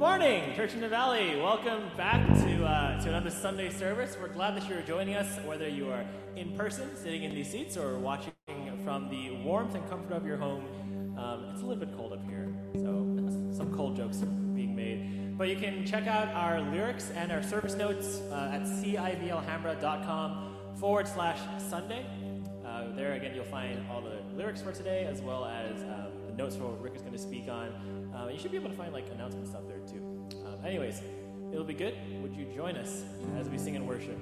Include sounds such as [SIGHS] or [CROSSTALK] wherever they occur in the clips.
morning, Church in the Valley. Welcome back to, uh, to another Sunday service. We're glad that you're joining us, whether you are in person, sitting in these seats, or watching from the warmth and comfort of your home. Um, it's a little bit cold up here, so some cold jokes being made. But you can check out our lyrics and our service notes uh, at civalhambra.com forward slash Sunday. Uh, there again, you'll find all the lyrics for today as well as the notes for what Rick is going to speak on. Uh, you should be able to find like announcement stuff there too. Um, anyways, it'll be good. Would you join us as we sing and worship?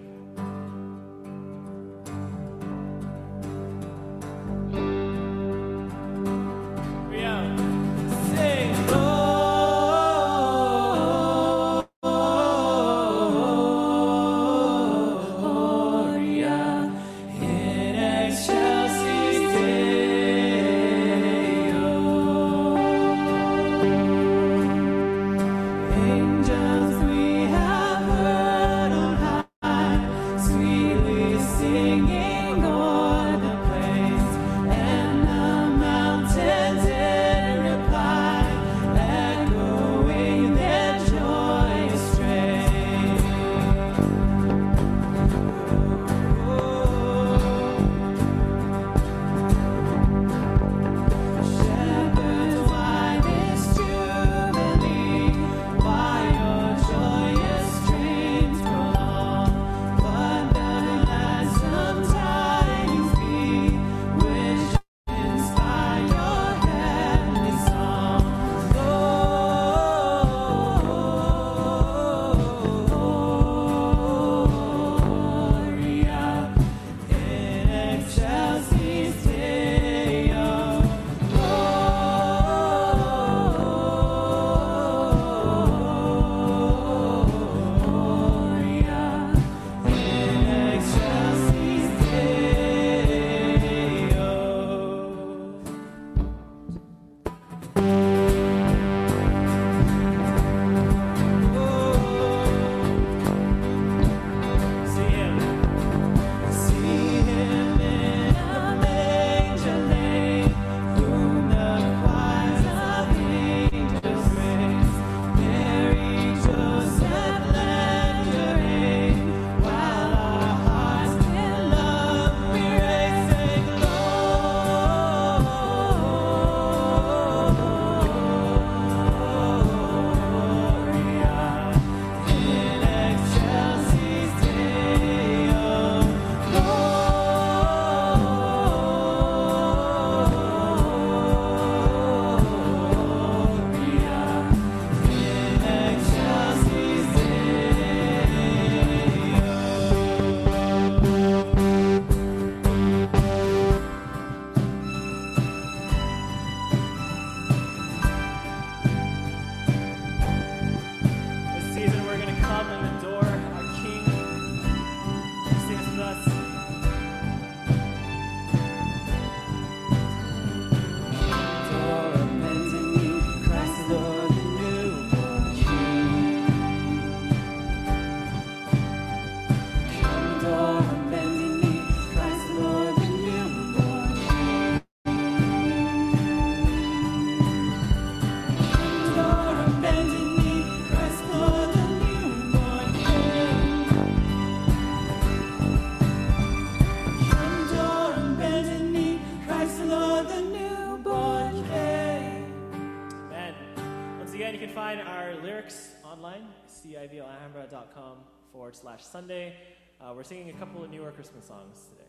civalhambra.com forward slash Sunday. Uh, we're singing a couple of newer Christmas songs today.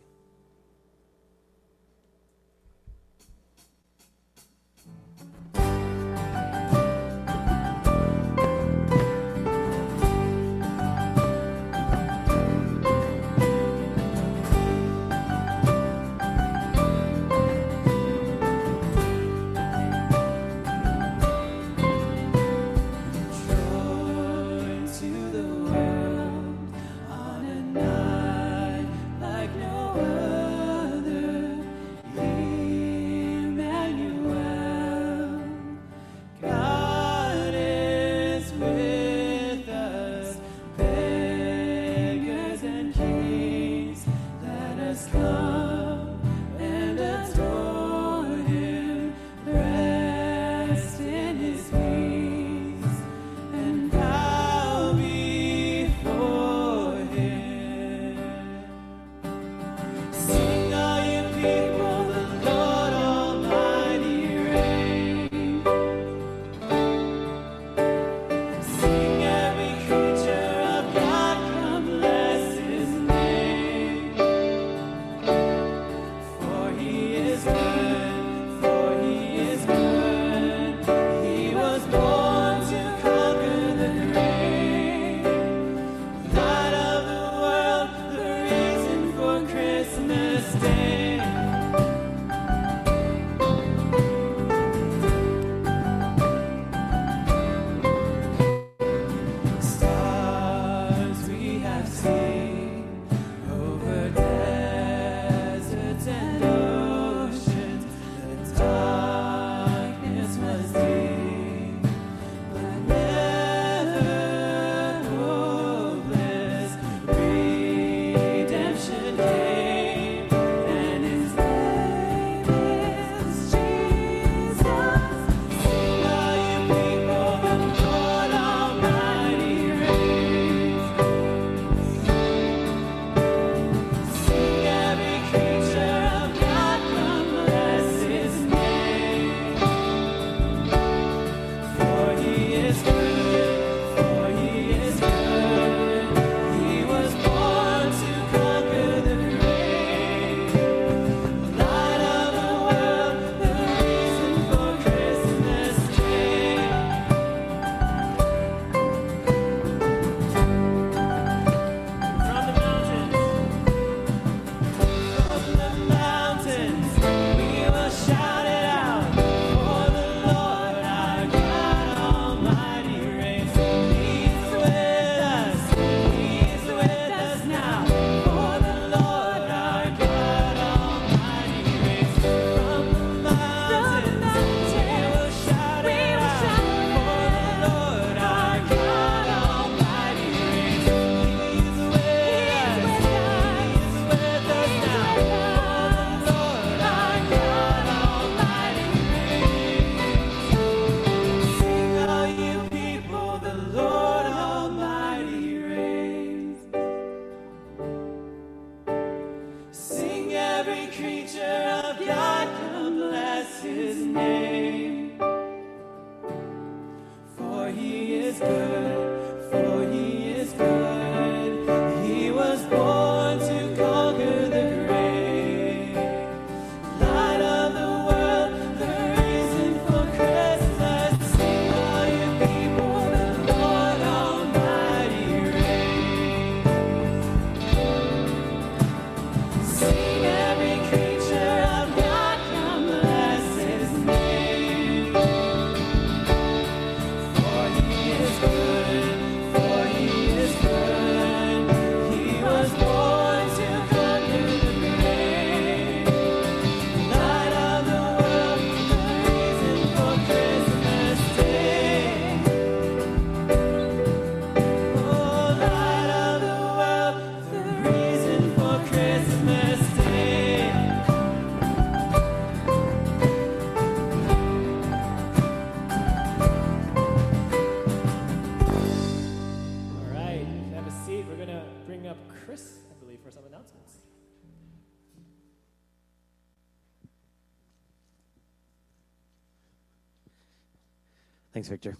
Victor.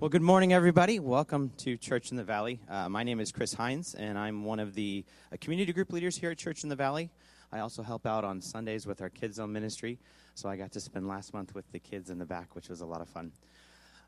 Well, good morning, everybody. Welcome to Church in the Valley. Uh, my name is Chris Hines, and I'm one of the uh, community group leaders here at Church in the Valley. I also help out on Sundays with our Kids Zone ministry, so I got to spend last month with the kids in the back, which was a lot of fun.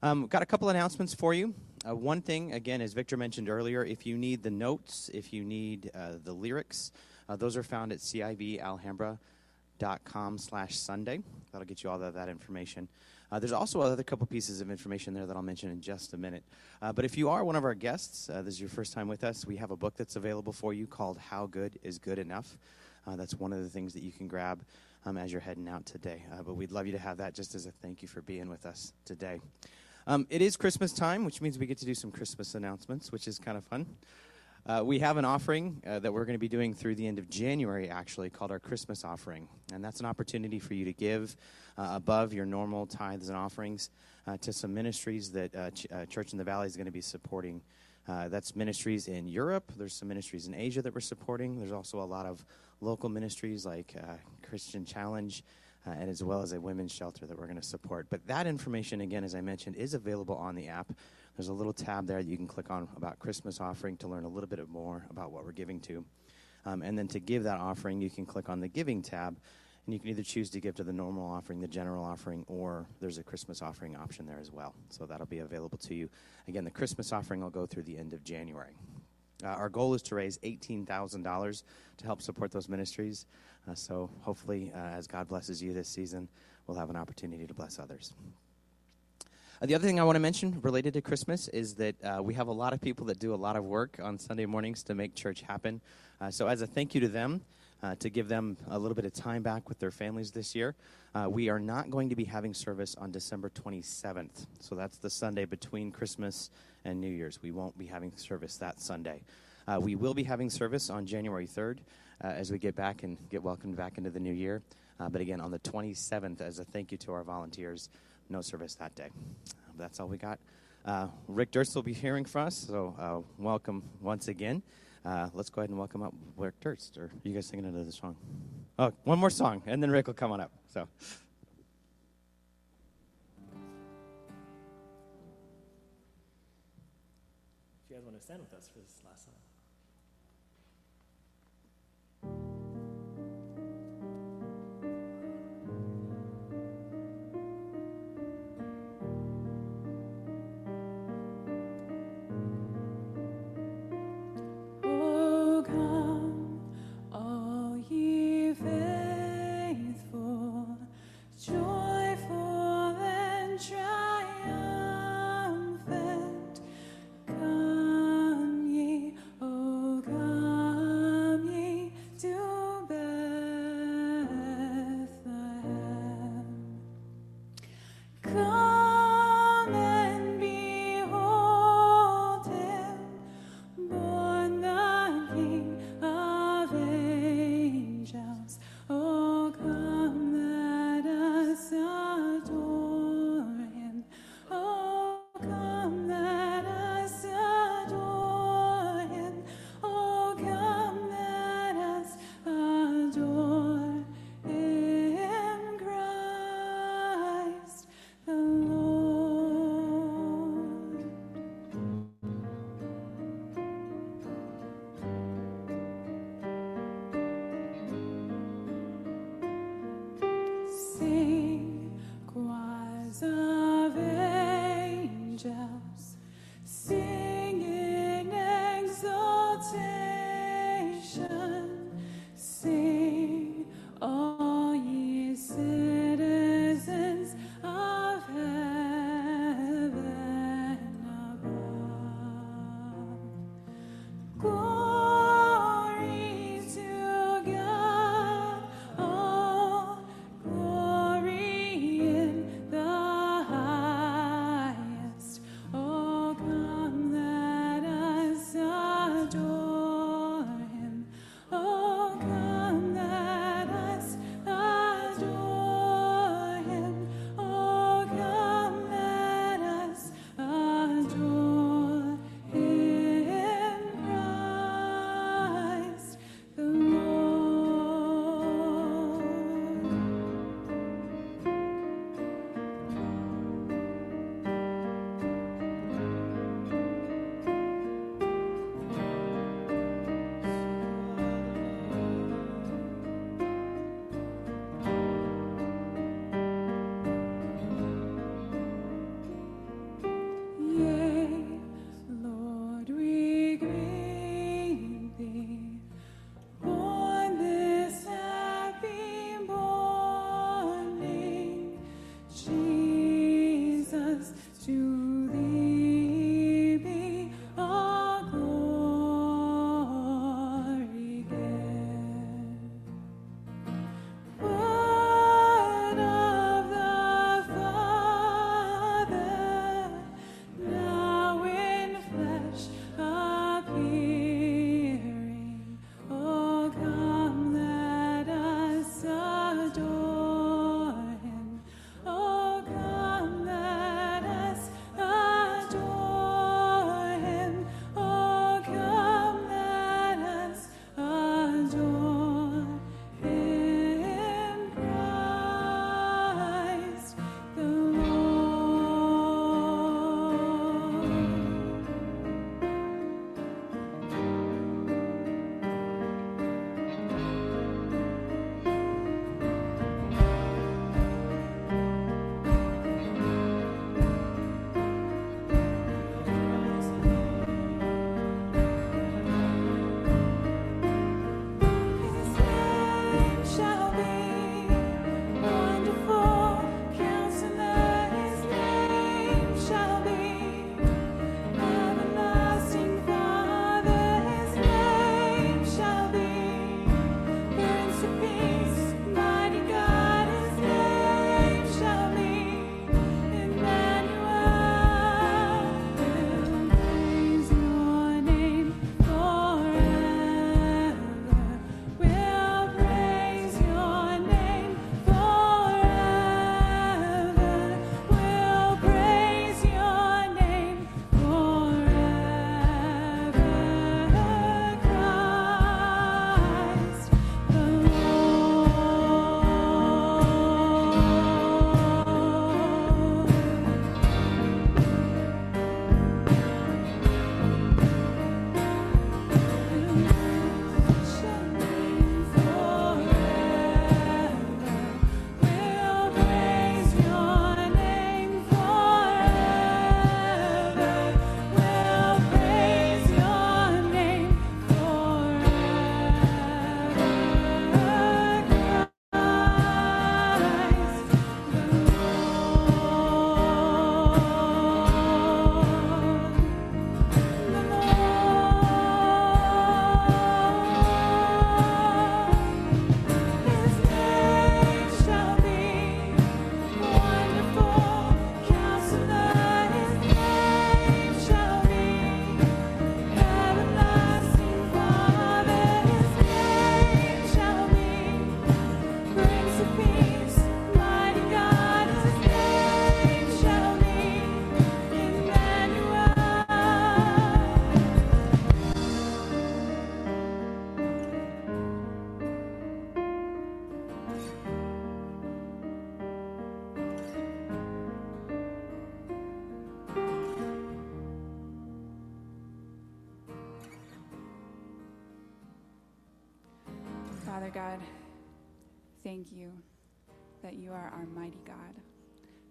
Um, got a couple announcements for you. Uh, one thing, again, as Victor mentioned earlier, if you need the notes, if you need uh, the lyrics, uh, those are found at civalhambra.com slash Sunday. That'll get you all of that information. Uh, there's also other couple pieces of information there that I'll mention in just a minute. Uh, but if you are one of our guests, uh, this is your first time with us, we have a book that's available for you called How Good is Good Enough. Uh, that's one of the things that you can grab um, as you're heading out today. Uh, but we'd love you to have that just as a thank you for being with us today. Um, it is Christmas time, which means we get to do some Christmas announcements, which is kind of fun. Uh, we have an offering uh, that we're going to be doing through the end of January, actually, called our Christmas offering. And that's an opportunity for you to give uh, above your normal tithes and offerings uh, to some ministries that uh, Ch- uh, Church in the Valley is going to be supporting. that's ministries in Europe. There's some ministries in Asia that we're supporting. There's also a lot of local ministries like Christian Challenge. and as well as a women's shelter that we're going to support. But that information, again, as I mentioned, is available on the app. There's a little tab there that you can click on about Christmas offering to learn a little bit more about what we're giving to. Um, and then to give that offering, you can click on the Giving tab, and you can either choose to give to the normal offering, the general offering, or there's a Christmas offering option there as well. So that'll be available to you. Again, the Christmas offering will go through the end of January. Uh, our goal is to raise $18,000 to help support those ministries. Uh, so hopefully, uh, as God blesses you this season, we'll have an opportunity to bless others. Uh, the other thing I want to mention related to Christmas is that uh, we have a lot of people that do a lot of work on Sunday mornings to make church happen. Uh, so, as a thank you to them, uh, to give them a little bit of time back with their families this year, uh, we are not going to be having service on December 27th. So, that's the Sunday between Christmas and New Year's. We won't be having service that Sunday. Uh, we will be having service on January 3rd as we get back and get welcomed back into the new year. but again, on the 27th, as a thank you to our volunteers, no service that day. That's all we got. Uh, Rick Durst will be hearing from us, so uh, welcome once again. Uh, let's go ahead and welcome up Rick Durst. Or you guys singing another song? Oh, one more song, and then Rick will come on up. So. If you guys want to stand with us for this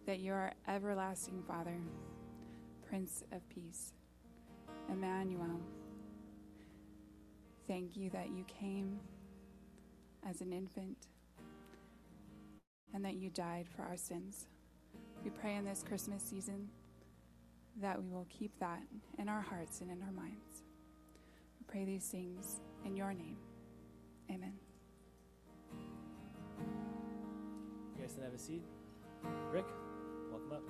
that you are everlasting Father, Prince of Peace, Emmanuel. Thank you that you came as an infant and that you died for our sins. We pray in this Christmas season that we will keep that in our hearts and in our minds. We pray these things in your name. Amen. You guys can have a seat. Rick, welcome up.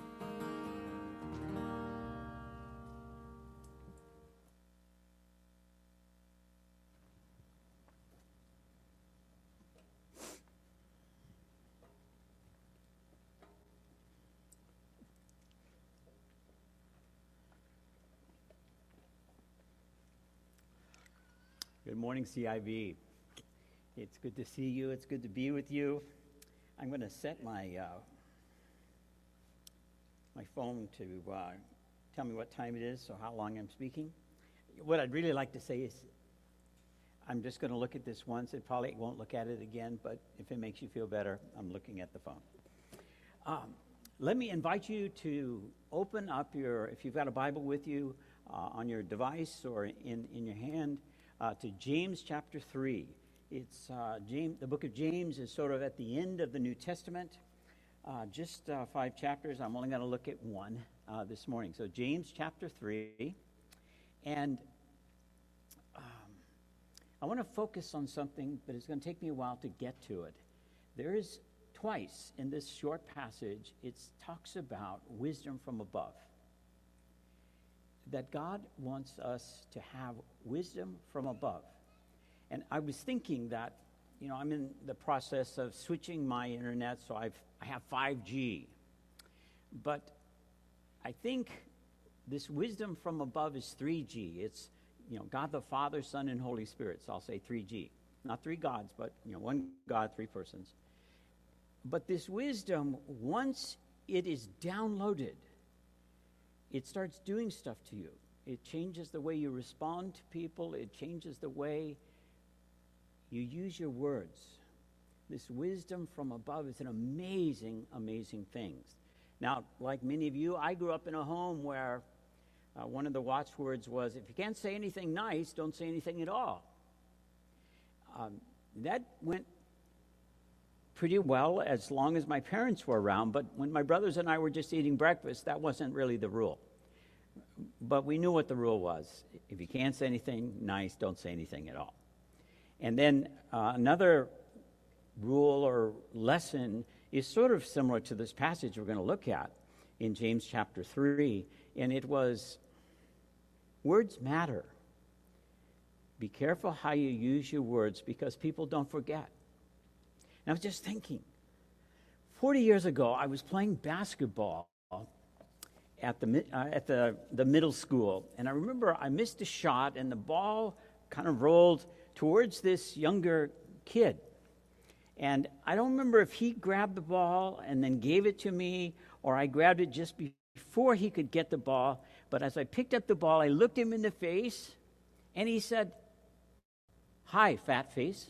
Good morning, CIV. It's good to see you. It's good to be with you. I'm going to set my uh, my phone to uh, tell me what time it is, so how long I'm speaking. What I'd really like to say is, I'm just going to look at this once. It probably won't look at it again, but if it makes you feel better, I'm looking at the phone. Um, let me invite you to open up your, if you've got a Bible with you uh, on your device or in, in your hand, uh, to James chapter 3. It's uh, James, the book of James is sort of at the end of the New Testament. Uh, just uh, five chapters. I'm only going to look at one uh, this morning. So, James chapter 3. And um, I want to focus on something, but it's going to take me a while to get to it. There is twice in this short passage, it talks about wisdom from above. That God wants us to have wisdom from above. And I was thinking that, you know, I'm in the process of switching my internet, so I've, I have 5G. But I think this wisdom from above is 3G. It's, you know, God the Father, Son, and Holy Spirit. So I'll say 3G. Not three gods, but, you know, one God, three persons. But this wisdom, once it is downloaded, it starts doing stuff to you. It changes the way you respond to people, it changes the way you use your words. This wisdom from above is an amazing, amazing thing. Now, like many of you, I grew up in a home where uh, one of the watchwords was if you can't say anything nice, don't say anything at all. Um, that went pretty well as long as my parents were around, but when my brothers and I were just eating breakfast, that wasn't really the rule. But we knew what the rule was. If you can't say anything nice, don't say anything at all. And then uh, another rule or lesson is sort of similar to this passage we're going to look at in James chapter 3. And it was words matter. Be careful how you use your words because people don't forget. And I was just thinking 40 years ago, I was playing basketball at the, uh, at the, the middle school. And I remember I missed a shot, and the ball kind of rolled towards this younger kid. And I don't remember if he grabbed the ball and then gave it to me, or I grabbed it just before he could get the ball. But as I picked up the ball, I looked him in the face, and he said, Hi, fat face.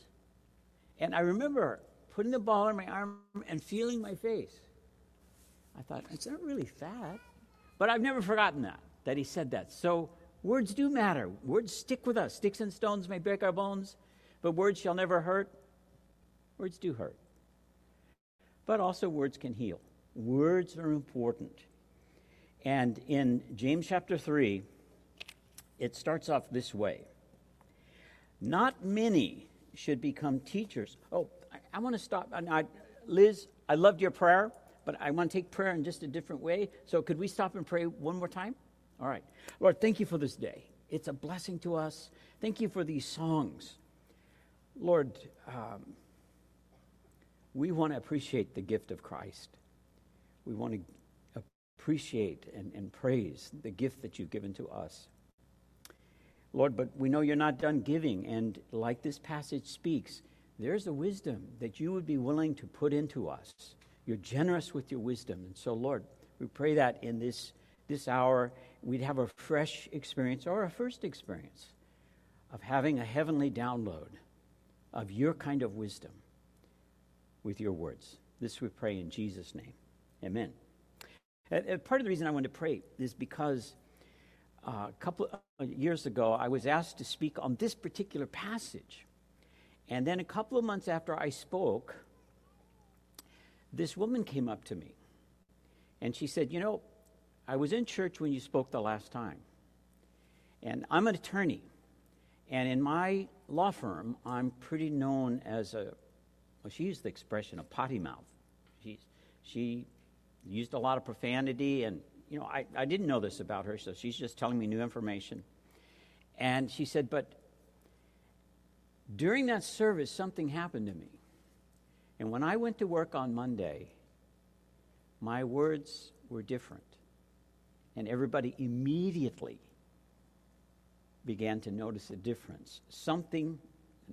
And I remember putting the ball in my arm and feeling my face. I thought, it's not really fat. But I've never forgotten that, that he said that. So Words do matter. Words stick with us. Sticks and stones may break our bones, but words shall never hurt. Words do hurt. But also, words can heal. Words are important. And in James chapter 3, it starts off this way Not many should become teachers. Oh, I, I want to stop. I, Liz, I loved your prayer, but I want to take prayer in just a different way. So, could we stop and pray one more time? All right. Lord, thank you for this day. It's a blessing to us. Thank you for these songs. Lord, um, we want to appreciate the gift of Christ. We want to appreciate and, and praise the gift that you've given to us. Lord, but we know you're not done giving. And like this passage speaks, there's a wisdom that you would be willing to put into us. You're generous with your wisdom. And so, Lord, we pray that in this, this hour we'd have a fresh experience or a first experience of having a heavenly download of your kind of wisdom with your words. This we pray in Jesus' name. Amen. Part of the reason I wanted to pray is because uh, a couple of years ago, I was asked to speak on this particular passage. And then a couple of months after I spoke, this woman came up to me and she said, You know, I was in church when you spoke the last time. And I'm an attorney. And in my law firm, I'm pretty known as a, well, she used the expression, of potty mouth. She, she used a lot of profanity, and, you know, I, I didn't know this about her, so she's just telling me new information. And she said, but during that service, something happened to me. And when I went to work on Monday, my words were different. And everybody immediately began to notice a difference. Something,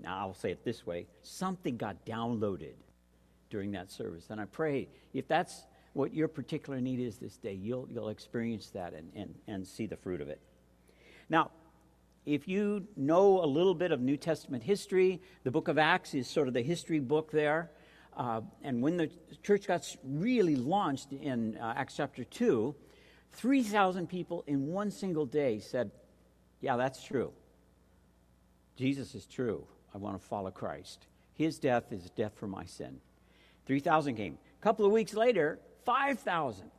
now I'll say it this way something got downloaded during that service. And I pray if that's what your particular need is this day, you'll, you'll experience that and, and, and see the fruit of it. Now, if you know a little bit of New Testament history, the book of Acts is sort of the history book there. Uh, and when the church got really launched in uh, Acts chapter 2, 3,000 people in one single day said, Yeah, that's true. Jesus is true. I want to follow Christ. His death is death for my sin. 3,000 came. A couple of weeks later, 5,000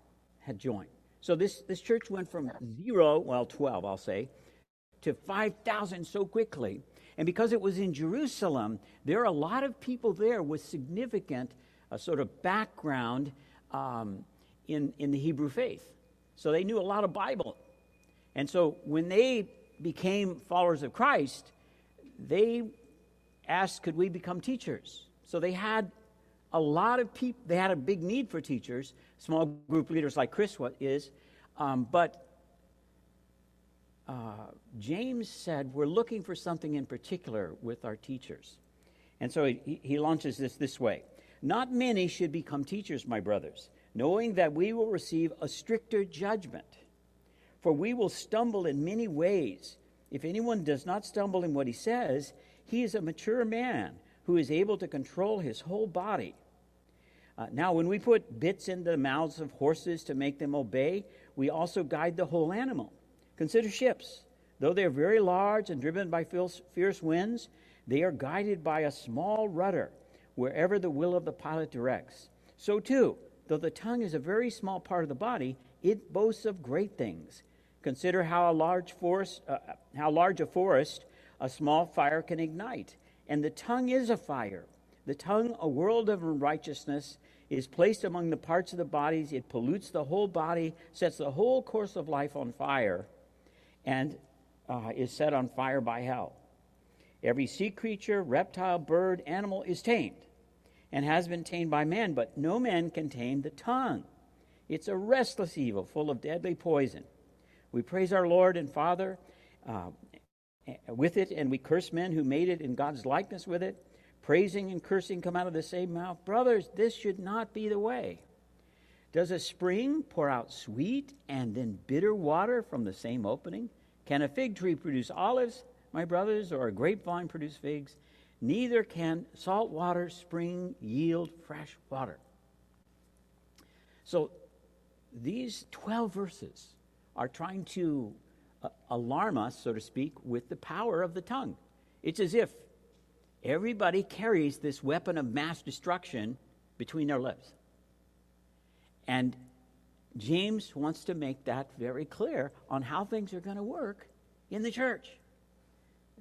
had joined. So this, this church went from zero, well, 12, I'll say, to 5,000 so quickly. And because it was in Jerusalem, there are a lot of people there with significant uh, sort of background um, in, in the Hebrew faith. So they knew a lot of Bible. And so when they became followers of Christ, they asked, could we become teachers? So they had a lot of people, they had a big need for teachers, small group leaders like Chris is. Um, but uh, James said, We're looking for something in particular with our teachers. And so he, he launches this this way Not many should become teachers, my brothers, knowing that we will receive a stricter judgment. For we will stumble in many ways. If anyone does not stumble in what he says, he is a mature man who is able to control his whole body. Uh, now, when we put bits in the mouths of horses to make them obey, we also guide the whole animal. Consider ships. Though they are very large and driven by fierce winds, they are guided by a small rudder wherever the will of the pilot directs. So, too, though the tongue is a very small part of the body, it boasts of great things. Consider how a large forest, uh, how large a forest a small fire can ignite. And the tongue is a fire. The tongue, a world of unrighteousness, is placed among the parts of the bodies. It pollutes the whole body, sets the whole course of life on fire and uh, is set on fire by hell. Every sea creature, reptile, bird, animal is tamed and has been tamed by man, but no man can tame the tongue. It's a restless evil full of deadly poison. We praise our Lord and Father uh, with it, and we curse men who made it in God's likeness with it. Praising and cursing come out of the same mouth. Brothers, this should not be the way. Does a spring pour out sweet and then bitter water from the same opening? Can a fig tree produce olives, my brothers, or a grapevine produce figs? Neither can salt water spring yield fresh water. So these 12 verses are trying to alarm us, so to speak, with the power of the tongue. It's as if everybody carries this weapon of mass destruction between their lips. And James wants to make that very clear on how things are going to work in the church.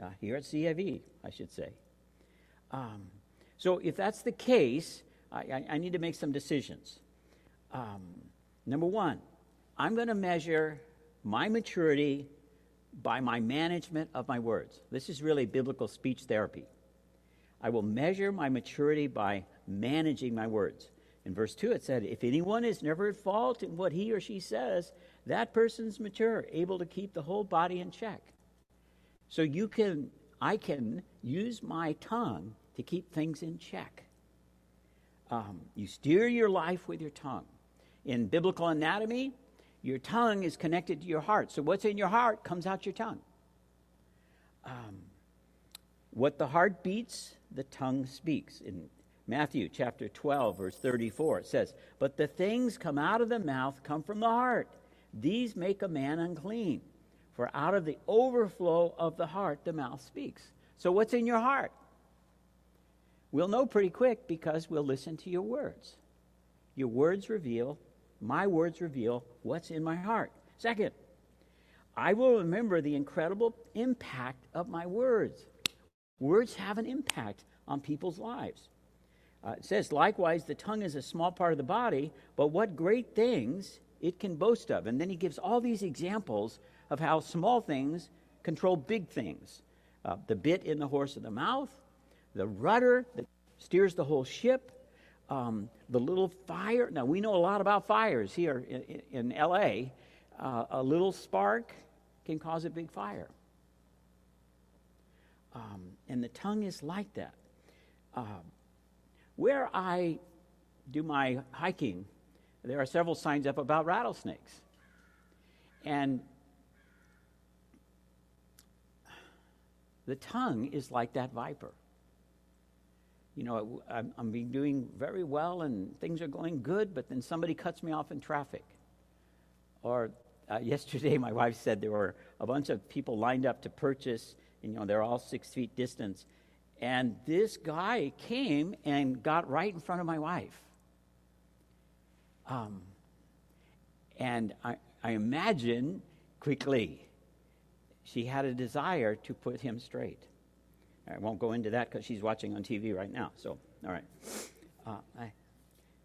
Uh, here at CIV, I should say. Um, so, if that's the case, I, I, I need to make some decisions. Um, number one, I'm going to measure my maturity by my management of my words. This is really biblical speech therapy. I will measure my maturity by managing my words. In verse 2, it said, If anyone is never at fault in what he or she says, that person's mature, able to keep the whole body in check. So you can, I can use my tongue to keep things in check. Um, you steer your life with your tongue. In biblical anatomy, your tongue is connected to your heart. So what's in your heart comes out your tongue. Um, What the heart beats, the tongue speaks. In Matthew chapter 12, verse 34, it says, But the things come out of the mouth come from the heart. These make a man unclean. For out of the overflow of the heart, the mouth speaks. So, what's in your heart? We'll know pretty quick because we'll listen to your words. Your words reveal, my words reveal what's in my heart. Second, I will remember the incredible impact of my words. Words have an impact on people's lives. Uh, it says, likewise, the tongue is a small part of the body, but what great things it can boast of. And then he gives all these examples of how small things control big things uh, the bit in the horse of the mouth, the rudder that steers the whole ship, um, the little fire. Now, we know a lot about fires here in, in, LA. Uh, a little spark can cause a big fire. Um, and the tongue is like that. Uh, where I do my hiking, there are several signs up about rattlesnakes. And the tongue is like that viper. You know, I'm, I'm doing very well and things are going good, but then somebody cuts me off in traffic. Or uh, [LAUGHS] yesterday, my wife said there were a bunch of people lined up to purchase, and, you know, they're all six feet distance. And this guy came and got right in front of my wife. Um, and I, I imagine quickly she had a desire to put him straight. I won't go into that because she's watching on TV right now. So, all right. Uh, I,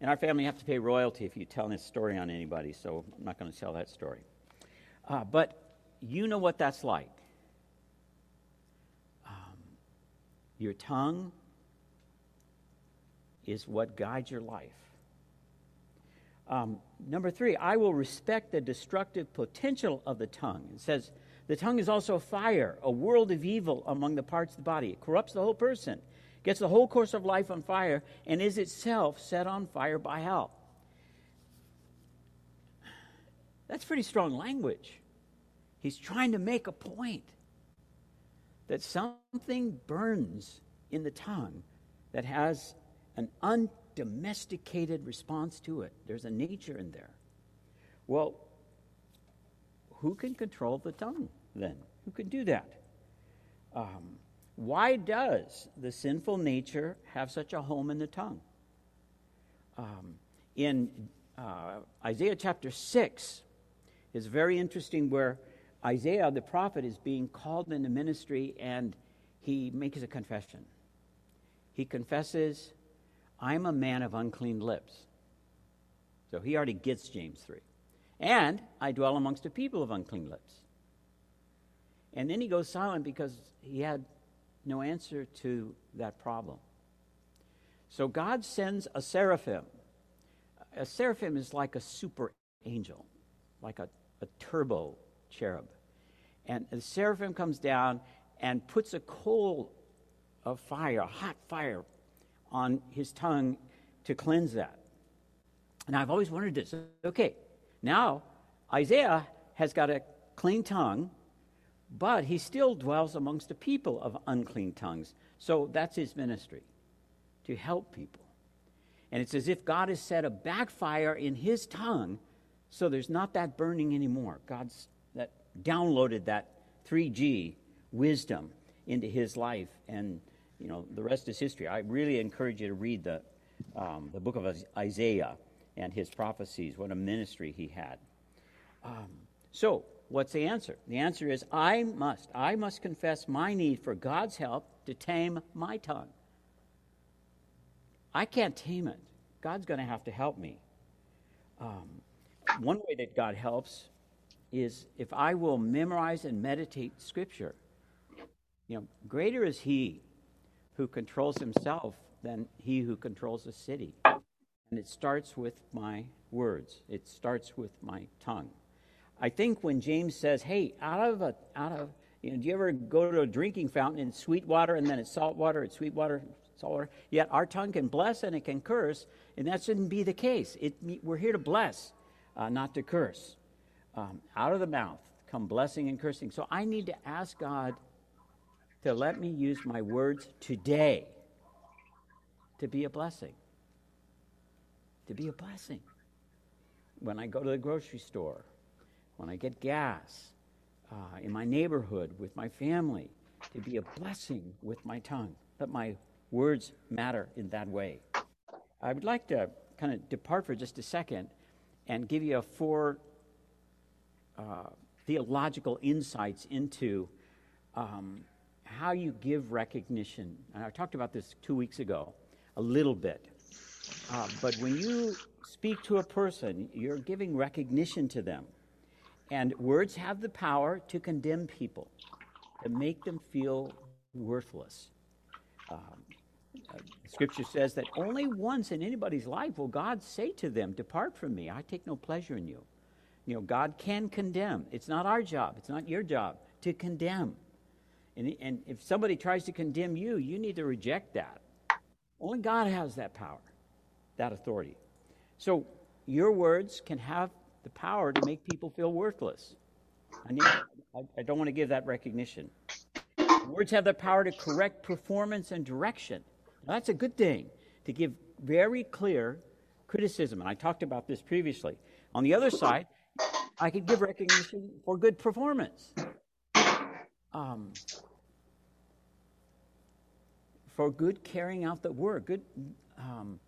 in our family, you have to pay royalty if you tell this story on anybody, so I'm not going to tell that story. Uh, but you know what that's like. Your tongue is what guides your life. Um, number three, I will respect the destructive potential of the tongue. It says, the tongue is also fire, a world of evil among the parts of the body. It corrupts the whole person, gets the whole course of life on fire, and is itself set on fire by hell. That's pretty strong language. He's trying to make a point that something burns in the tongue that has an undomesticated response to it. There's a nature in there. Well, who can control the tongue then? Who can do that? Um, why does the sinful nature have such a home in the tongue? Um, in uh, Isaiah chapter 6 is very interesting where Isaiah the prophet is being called into ministry and he makes a confession. He confesses, I'm a man of unclean lips. So he already gets James 3. And I dwell amongst a people of unclean lips. And then he goes silent because he had no answer to that problem. So God sends a seraphim. A seraphim is like a super angel, like a, a turbo cherub. And the seraphim comes down and puts a coal of fire, a hot fire, on his tongue to cleanse that. And I've always wondered this. Okay, now Isaiah has got a clean tongue, but he still dwells amongst a people of unclean tongues. So that's his ministry, to help people. And it's as if God has set a backfire in his tongue so there's not that burning anymore. God's that downloaded that 3G wisdom into his life, and you know the rest is history. I really encourage you to read the um, the book of Isaiah and his prophecies. What a ministry he had. Um, so, what's the answer? The answer is I must. I must confess my need for God's help to tame my tongue. I can't tame it. God's going to have to help me. Um, one way that God helps is if I will memorize and meditate Scripture. You know, greater is He who controls himself than he who controls a city. And it starts with my words, it starts with my tongue. I think when James says, hey, out of a, out of, you know, do you ever go to a drinking fountain and sweet water and then it's salt water, it's sweet water, salt water? Yet our tongue can bless and it can curse, and that shouldn't be the case. It, we're here to bless, uh, not to curse um, out of the mouth come blessing and cursing. So I need to ask God to let me use my words today to be a blessing. To be a blessing. When I go to the grocery store, when I get gas, uh, in my neighborhood, with my family, to be a blessing with my tongue. Let my words matter in that way. I would like to kind of depart for just a second and give you a four uh, theological insights into um, how you give recognition. And I talked about this two weeks ago a little bit. Uh, but when you speak to a person, you're giving recognition to them. And words have the power to condemn people, to make them feel worthless. Um, uh, scripture says that only once in anybody's life will God say to them, Depart from me, I take no pleasure in you. You know, God can condemn. It's not our job, it's not your job to condemn. And, and if somebody tries to condemn you, you need to reject that. Only God has that power, that authority. So your words can have the power to make people feel worthless. I, need, I, I don't want to give that recognition. Words have the power to correct performance and direction. Now, that's a good thing, to give very clear criticism. And I talked about this previously. On the other side, I could give recognition for good performance. Um, for good carrying out the work, good um,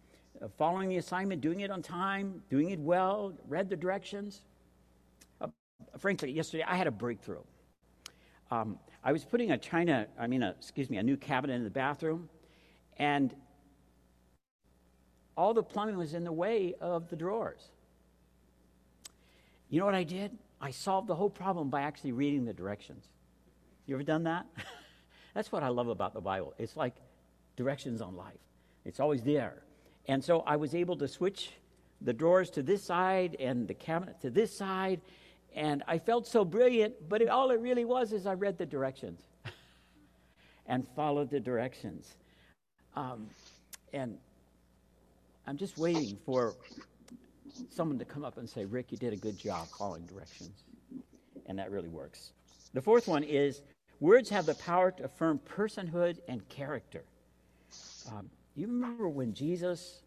following the assignment, doing it on time, doing it well, read the directions. Uh, frankly, yesterday I had a breakthrough. Um, I was putting a china, I mean, a, excuse me, a new cabinet in the bathroom, and all the plumbing was in the way of the drawers. You know what I did? I solved the whole problem by actually reading the directions. You ever done that? [LAUGHS] That's what I love about the Bible. It's like directions on life, it's always there. And so I was able to switch the drawers to this side and the cabinet to this side. And I felt so brilliant, but it, all it really was is I read the directions [LAUGHS] and followed the directions. Um, and I'm just waiting for someone to come up and say, Rick, you did a good job following directions. And that really works. The fourth one is words have the power to affirm personhood and character. Um, you remember when Jesus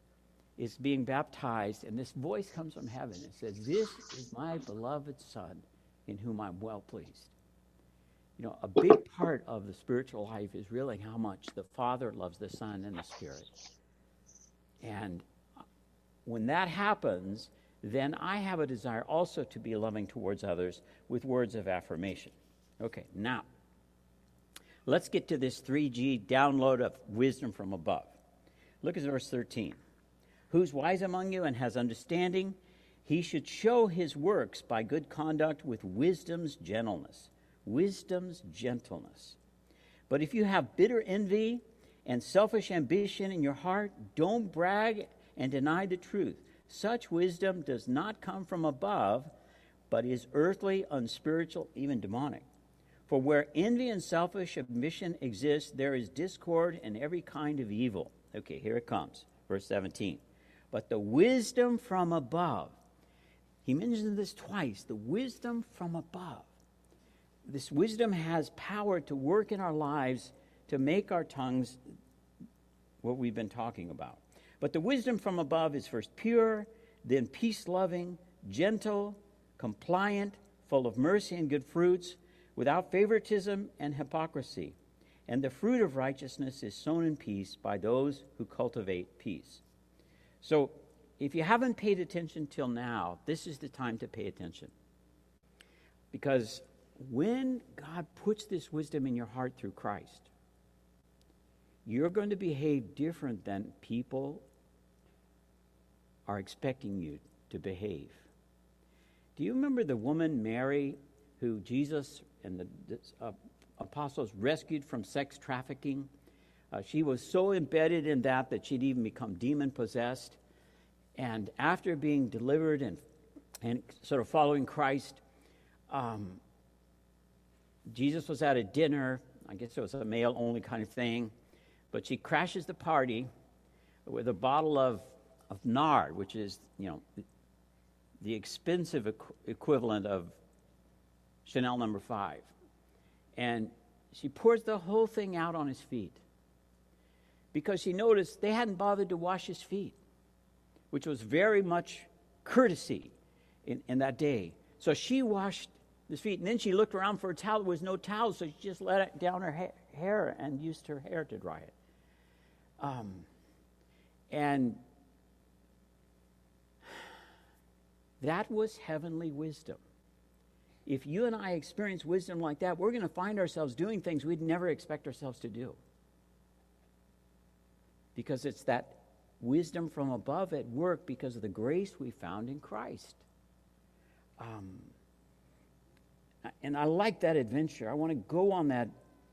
is being baptized, and this voice comes from heaven and says, This is my beloved Son in whom I'm well pleased. You know, a big part of the spiritual life is really how much the Father loves the Son and the Spirit. And when that happens, then I have a desire also to be loving towards others with words of affirmation. Okay, now, let's get to this 3G download of wisdom from above. Look at verse 13. Who's wise among you and has understanding? He should show his works by good conduct with wisdom's gentleness. Wisdom's gentleness. But if you have bitter envy and selfish ambition in your heart, don't brag and deny the truth. Such wisdom does not come from above, but is earthly, unspiritual, even demonic. For where envy and selfish ambition exist, there is discord and every kind of evil. Okay, here it comes. Verse 17. But the wisdom from above, he mentions this twice the wisdom from above. This wisdom has power to work in our lives to make our tongues what we've been talking about. But the wisdom from above is first pure, then peace loving, gentle, compliant, full of mercy and good fruits, without favoritism and hypocrisy and the fruit of righteousness is sown in peace by those who cultivate peace. So, if you haven't paid attention till now, this is the time to pay attention. Because when God puts this wisdom in your heart through Christ, you're going to behave different than people are expecting you to behave. Do you remember the woman Mary who Jesus and the uh, apostles rescued from sex trafficking. Uh, she was so embedded in that that she'd even become demon possessed. And after being delivered and, and sort of following Christ, um, Jesus was at a dinner. I guess it was a male only kind of thing. But she crashes the party with a bottle of, of nard, which is, you know, the expensive equ- equivalent of Chanel number five. And she pours the whole thing out on his feet because she noticed they hadn't bothered to wash his feet, which was very much courtesy in, in that day. So she washed his feet, and then she looked around for a towel. There was no towel, so she just let it down her ha- hair and used her hair to dry it. Um, and [SIGHS] that was heavenly wisdom. If you and I experience wisdom like that, we're going to find ourselves doing things we'd never expect ourselves to do. Because it's that wisdom from above at work because of the grace we found in Christ. Um, and I like that adventure. I want to go on that,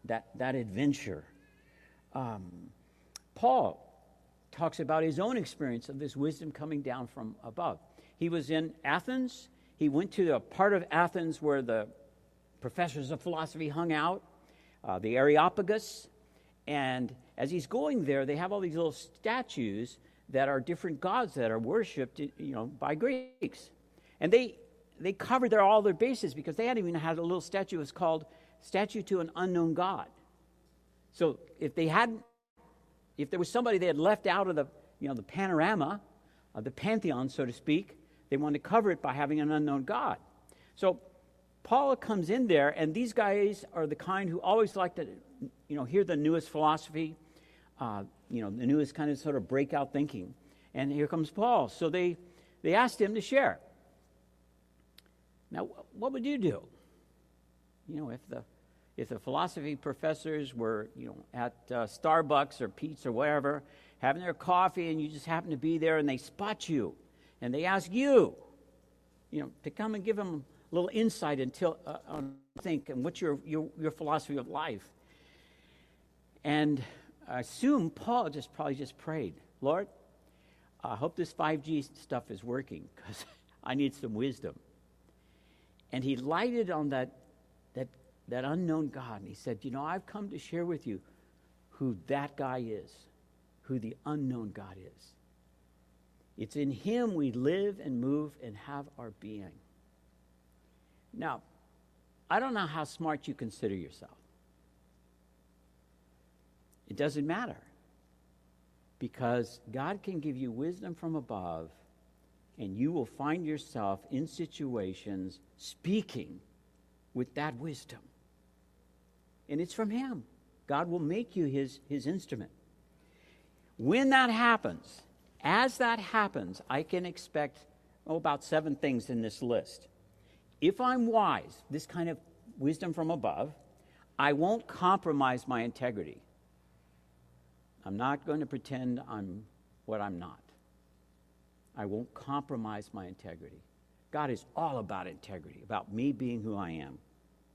that, that adventure. Um, Paul talks about his own experience of this wisdom coming down from above. He was in Athens. He went to a part of Athens where the professors of philosophy hung out, uh, the Areopagus. And as he's going there, they have all these little statues that are different gods that are worshipped, you know, by Greeks. And they they covered their, all their bases because they hadn't even had a little statue. It was called Statue to an Unknown God. So if they hadn't, if there was somebody they had left out of the, you know, the panorama, of the pantheon, so to speak, they wanted to cover it by having an unknown God. So Paul comes in there, and these guys are the kind who always like to, you know, hear the newest philosophy, uh, you know, the newest kind of sort of breakout thinking. And here comes Paul. So they, they asked him to share. Now, what would you do? You know, if the if the philosophy professors were, you know, at uh, Starbucks or Pete's or wherever, having their coffee, and you just happen to be there, and they spot you, and they ask you, you know, to come and give them a little insight until uh, on think and what's your, your your philosophy of life. And I assume Paul just probably just prayed, Lord, I hope this 5G stuff is working because [LAUGHS] I need some wisdom. And he lighted on that, that, that unknown God. And he said, You know, I've come to share with you who that guy is, who the unknown God is. It's in him we live and move and have our being. Now, I don't know how smart you consider yourself. It doesn't matter because God can give you wisdom from above and you will find yourself in situations speaking with that wisdom. And it's from Him. God will make you His, his instrument. When that happens, as that happens, I can expect oh, about seven things in this list. If I'm wise, this kind of wisdom from above, I won't compromise my integrity. I'm not going to pretend I'm what I'm not. I won't compromise my integrity. God is all about integrity, about me being who I am,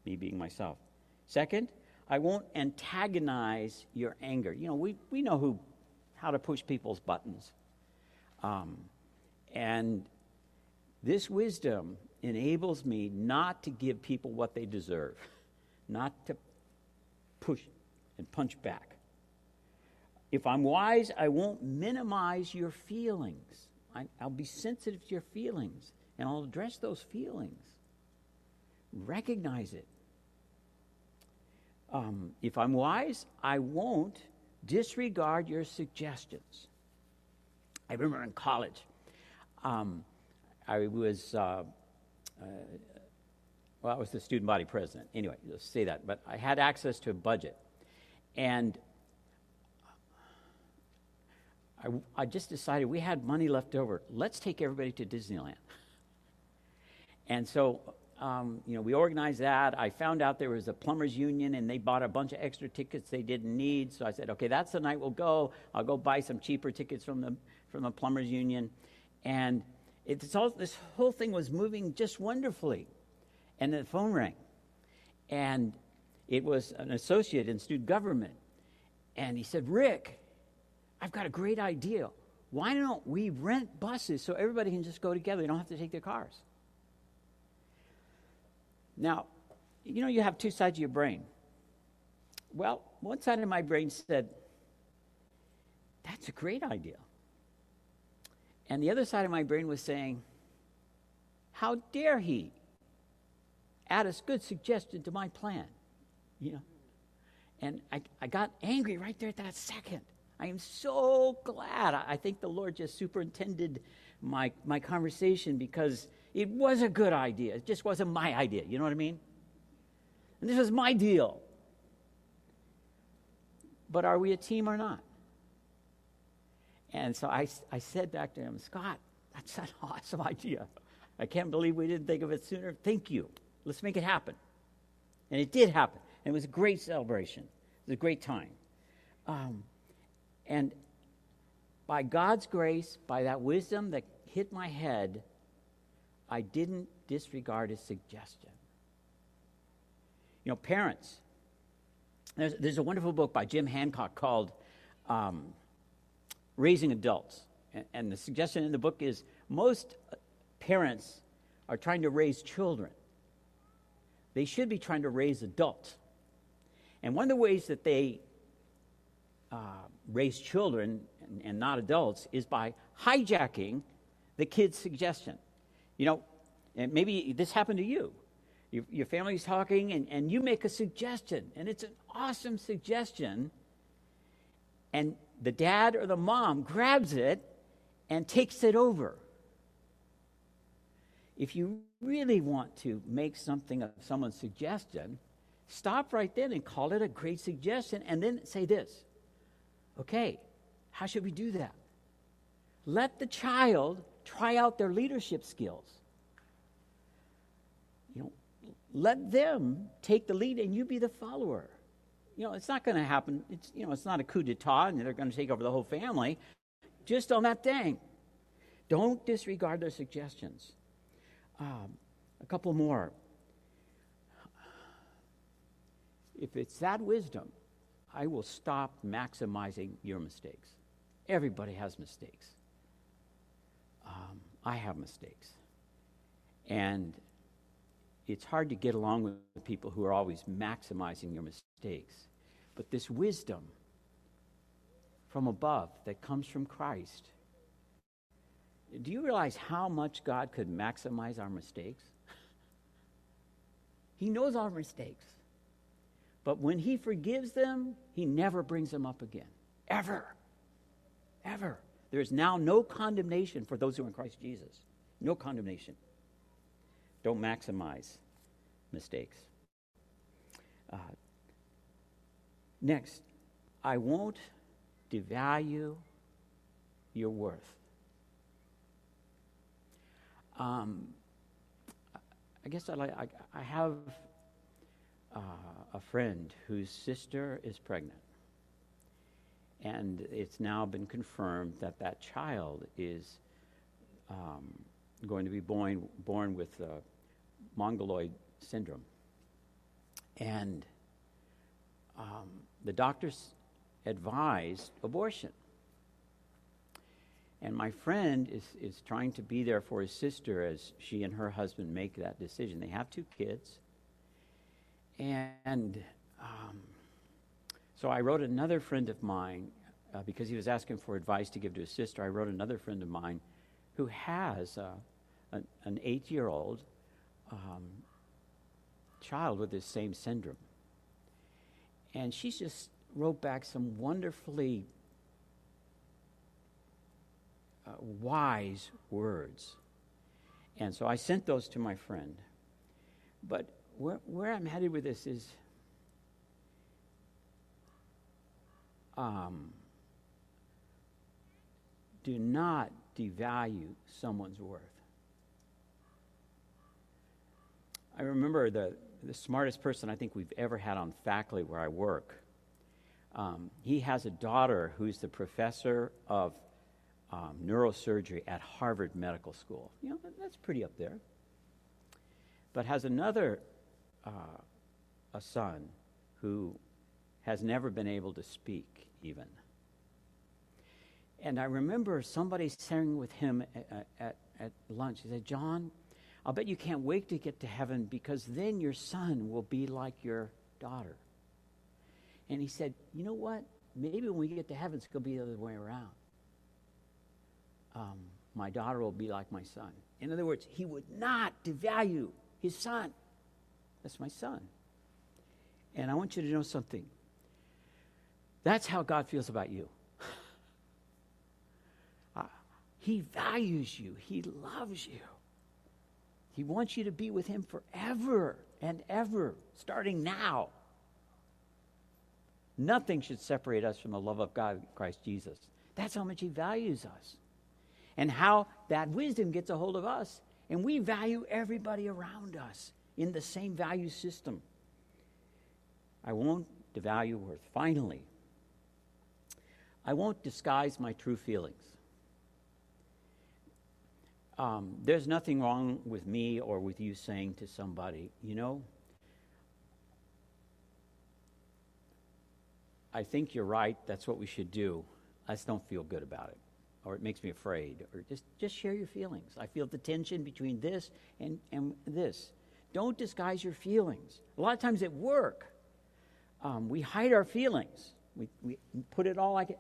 me being myself. Second, I won't antagonize your anger. You know, we, we know who, how to push people's buttons. Um, and this wisdom enables me not to give people what they deserve, not to push and punch back. If I'm wise, I won't minimize your feelings. I, will be sensitive to your feelings and I'll address those feelings. Recognize it. Um, if I'm wise, I won't disregard your suggestions. I remember in college, um, I was, uh, uh, well, I was the student body president. Anyway, let's say that. But I had access to a budget. And I, I just decided we had money left over. Let's take everybody to Disneyland. And so, um, you know, we organized that. I found out there was a plumbers union and they bought a bunch of extra tickets they didn't need. So I said, okay, that's the night we'll go. I'll go buy some cheaper tickets from the, from the plumbers union. And it's all, this whole thing was moving just wonderfully. And the phone rang. And it was an associate in student government. And he said, Rick, I've got a great idea. Why don't we rent buses so everybody can just go together? They don't have to take their cars. Now, you know, you have two sides of your brain. Well, one side of my brain said, that's a great idea. And the other side of my brain was saying, how dare he add a good suggestion to my plan? You know, And I, I got angry right there at that second. I am so glad. I, I think the Lord just superintended my, my conversation because it was a good idea. It just wasn't my idea. You know what I mean? And this was my deal. But are we a team or not? And so I, I said back to him, Scott, that's an [LAUGHS] awesome idea. I can't believe we didn't think of it sooner. Thank you. Let's make it happen. And it did happen. And it was a great celebration. It was a great time. Um, and by God's grace, by that wisdom that hit my head, I didn't disregard his suggestion. You know, parents, there's, there's a wonderful book by Jim Hancock called um, Raising Adults. And, and the suggestion in the book is most parents are trying to raise children. They should be trying to raise adults. And one of the ways that they uh, raise children and, and not adults is by hijacking the kid's suggestion. You know, and maybe this happened to you. Your, your family's talking, and, and you make a suggestion, and it's an awesome suggestion. And the dad or the mom grabs it and takes it over. If you really want to make something of someone's suggestion, stop right then and call it a great suggestion, and then say this Okay, how should we do that? Let the child try out their leadership skills. You know, let them take the lead and you be the follower. You know, it's not going to happen. It's, you know, it's not a coup d'etat and they're going to take over the whole family. Just on that thing. Don't disregard their suggestions. Um, a couple more. If it's that wisdom, I will stop maximizing your mistakes. Everybody has mistakes. Um, I have mistakes. And it's hard to get along with people who are always maximizing your mistakes. But this wisdom from above that comes from Christ, do you realize how much God could maximize our mistakes? [LAUGHS] he knows our mistakes. But when He forgives them, He never brings them up again. Ever. Ever. There is now no condemnation for those who are in Christ Jesus. No condemnation. Don't maximize mistakes. Uh, next, I won't devalue your worth. Um, I guess I, like, I, I have uh, a friend whose sister is pregnant. And it's now been confirmed that that child is um, going to be born, born with uh, mongoloid syndrome. And um, the doctors advised abortion. And my friend is, is trying to be there for his sister as she and her husband make that decision. They have two kids. And um, so I wrote another friend of mine, uh, because he was asking for advice to give to his sister, I wrote another friend of mine who has uh, an, an eight year old um, child with this same syndrome. And she just wrote back some wonderfully uh, wise words. And so I sent those to my friend. But where, where I'm headed with this is um, do not devalue someone's worth. I remember the, the smartest person I think we've ever had on faculty where I work. Um, he has a daughter who's the professor of um, neurosurgery at Harvard Medical School. You know, that's pretty up there. But has another, uh, a son who has never been able to speak, even. And I remember somebody sharing with him at, at, at lunch. He said, John, I'll bet you can't wait to get to heaven because then your son will be like your daughter. And he said, You know what? Maybe when we get to heaven, it's going to be the other way around. Um, my daughter will be like my son. In other words, he would not devalue his son. That's my son. And I want you to know something. That's how God feels about you. Uh, [LAUGHS] he values you, He loves you. He wants you to be with Him forever and ever, starting now. Nothing should separate us from the love of God, Christ Jesus. That's how much He values us. And how that wisdom gets a hold of us. And we value everybody around us in the same value system. I won't devalue worth. Finally, I won't disguise my true feelings. Um, there's nothing wrong with me or with you saying to somebody, you know, I think you're right. That's what we should do. I just don't feel good about it, or it makes me afraid, or just just share your feelings. I feel the tension between this and and this. Don't disguise your feelings. A lot of times at work, um, we hide our feelings. We, we put it all like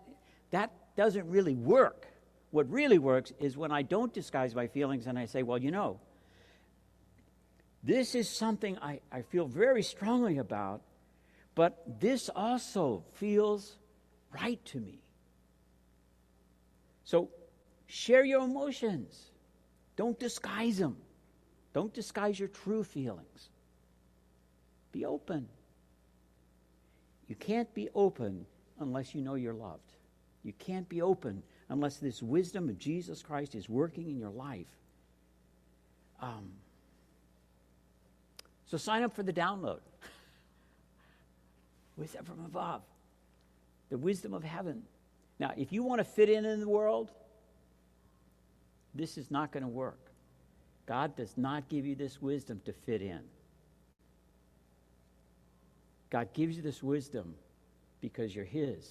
that doesn't really work. What really works is when I don't disguise my feelings and I say, well, you know, this is something I, I feel very strongly about, but this also feels right to me. So share your emotions. Don't disguise them. Don't disguise your true feelings. Be open. You can't be open unless you know you're loved. You can't be open unless this wisdom of Jesus Christ is working in your life. Um, so sign up for the download. [LAUGHS] wisdom from above, the wisdom of heaven. Now, if you want to fit in in the world, this is not going to work. God does not give you this wisdom to fit in. God gives you this wisdom because you're His.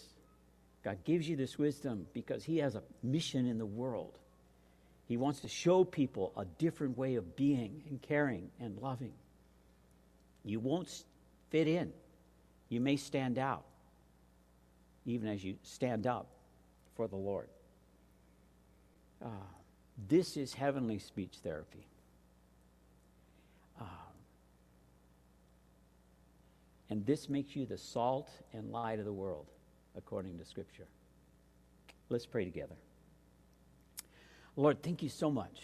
God gives you this wisdom because He has a mission in the world. He wants to show people a different way of being and caring and loving. You won't fit in. You may stand out, even as you stand up for the Lord. Uh, this is heavenly speech therapy. Uh, and this makes you the salt and light of the world, according to Scripture. Let's pray together. Lord, thank you so much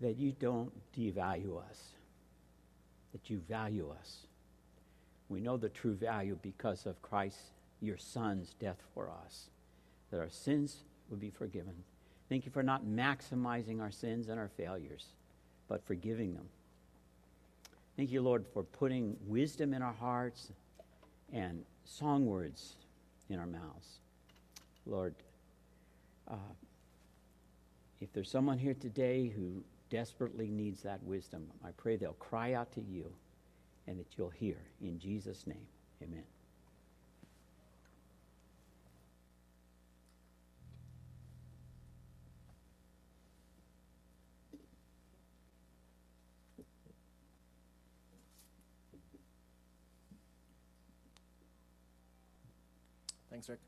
that you don't devalue us, that you value us. We know the true value because of Christ, your Son's death for us, that our sins would be forgiven. Thank you for not maximizing our sins and our failures, but forgiving them. Thank you, Lord, for putting wisdom in our hearts and song words in our mouths. Lord, uh, if there's someone here today who desperately needs that wisdom, I pray they'll cry out to you and that you'll hear. In Jesus' name, amen. Thanks, Rick.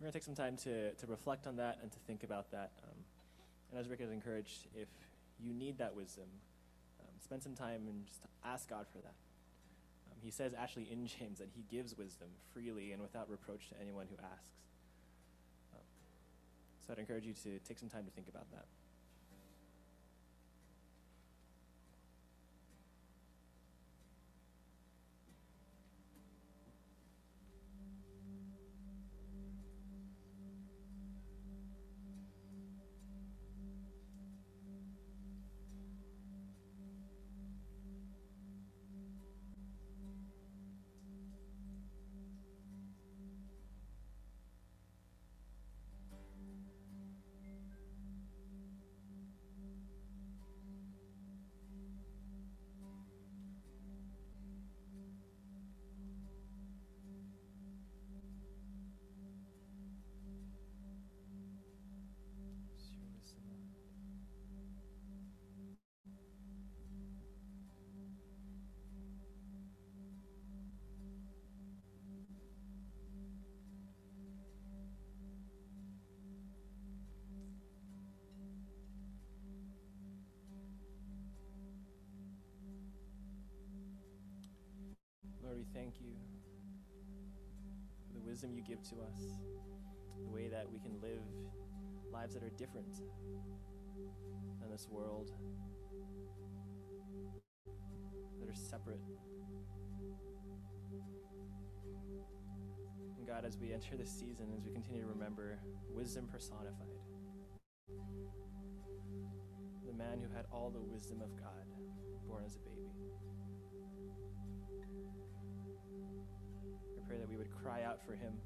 We're going to take some time to, to reflect on that and to think about that. Um, and as Rick has encouraged, if you need that wisdom, um, spend some time and just ask God for that. Um, he says, actually, in James, that he gives wisdom freely and without reproach to anyone who asks. Um, so I'd encourage you to take some time to think about that. Thank you for the wisdom you give to us, the way that we can live lives that are different than this world, that are separate. And God, as we enter this season, as we continue to remember wisdom personified, the man who had all the wisdom of God born as a baby. Pray that we would cry out for him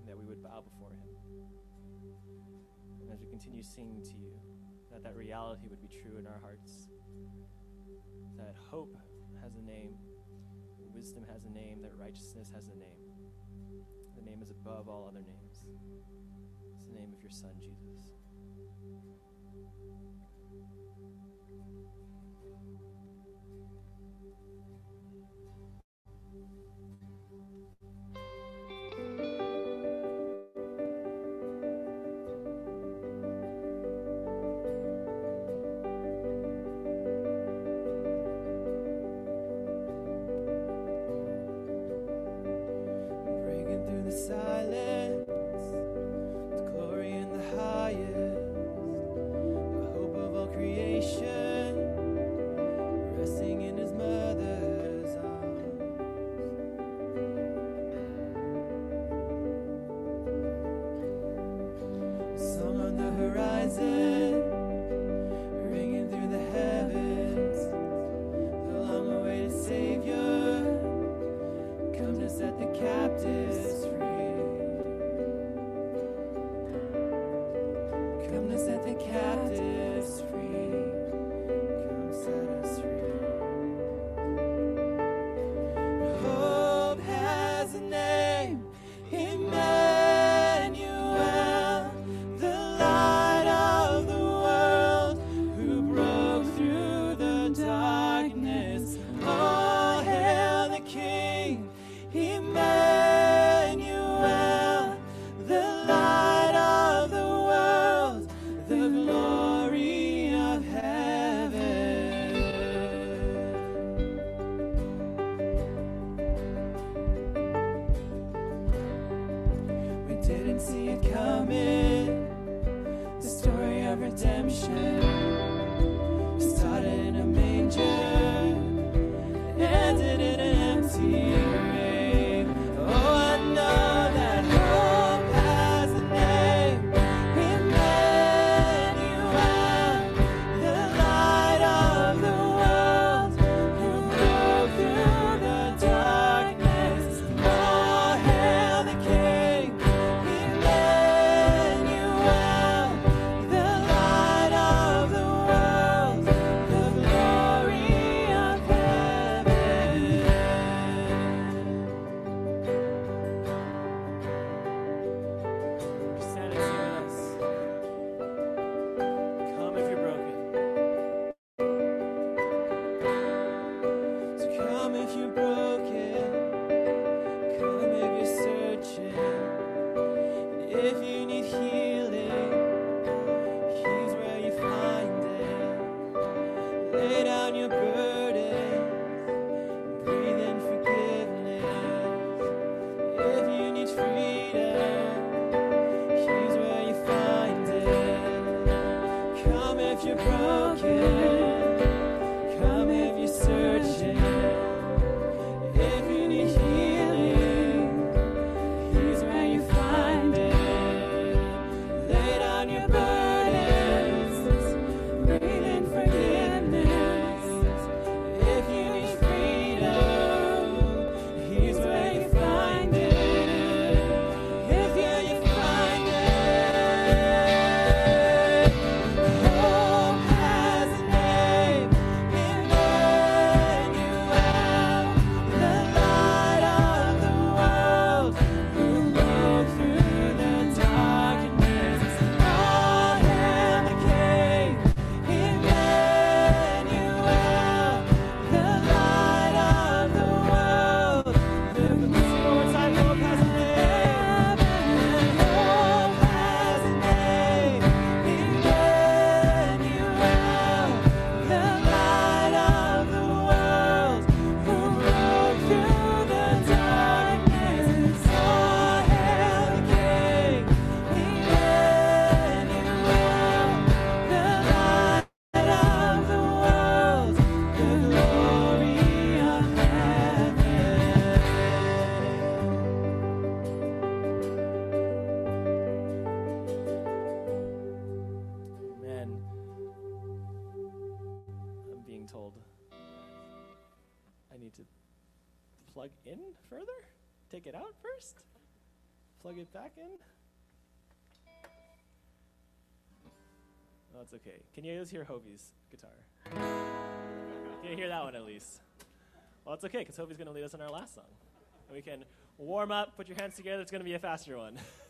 and that we would bow before him. And as we continue singing to you, that that reality would be true in our hearts. That hope has a name, wisdom has a name, that righteousness has a name. The name is above all other names. It's the name of your Son, Jesus. That's okay. Can you guys hear Hovey's guitar? Can you hear that one at least? Well, it's okay, because Hovey's going to lead us in our last song. And we can warm up, put your hands together. It's going to be a faster one. [LAUGHS]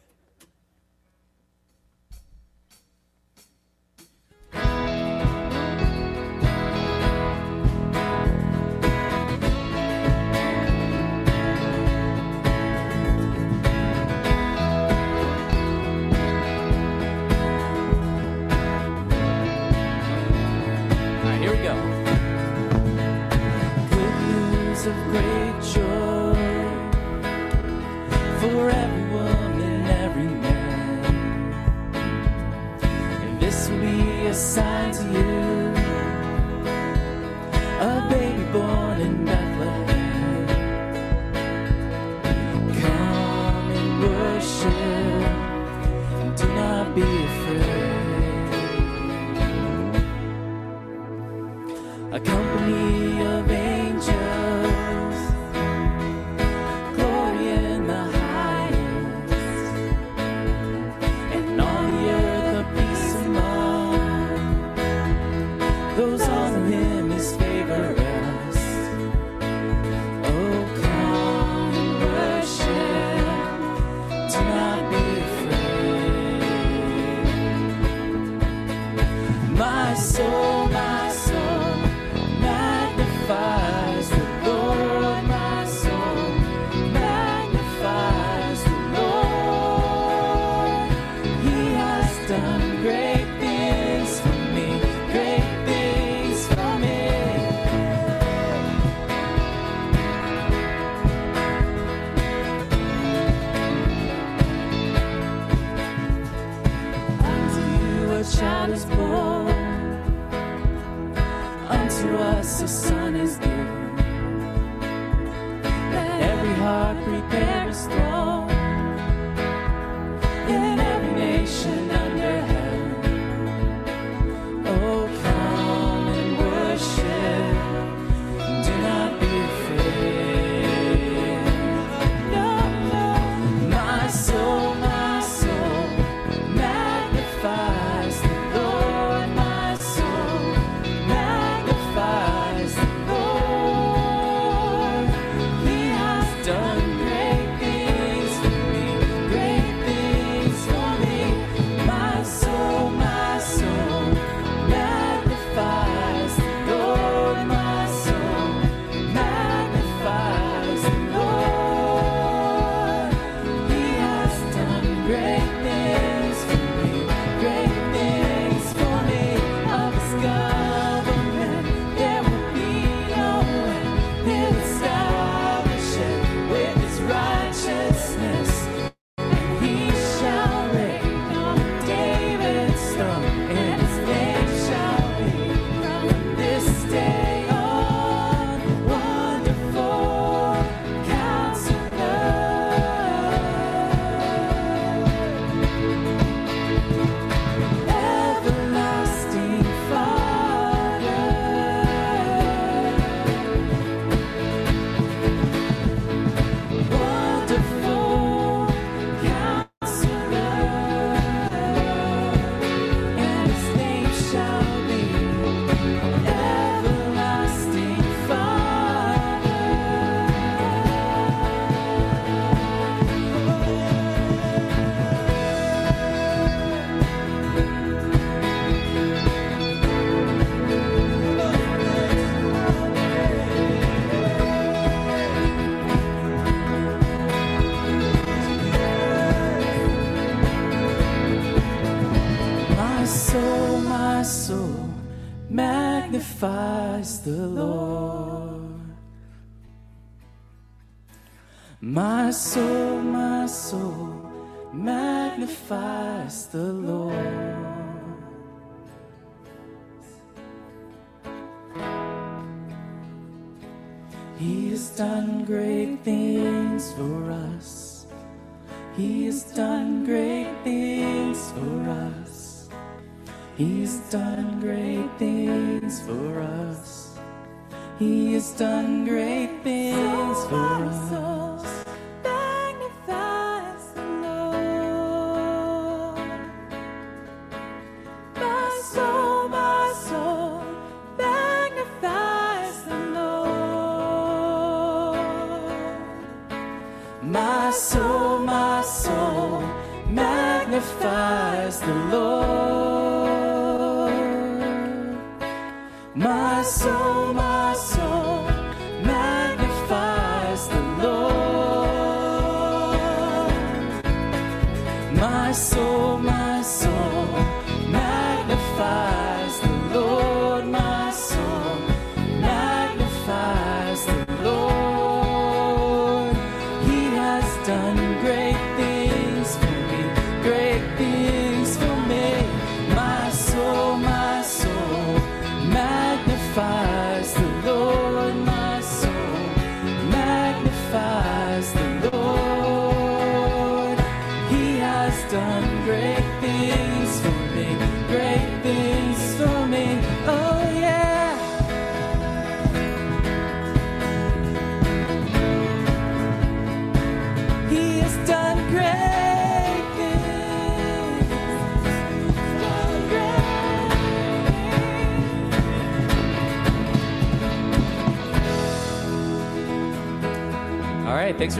He has done great things for us. He has done great things for us. He has done great things for us. He has done great things for us.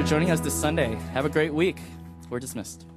for joining us this Sunday. Have a great week. We're dismissed.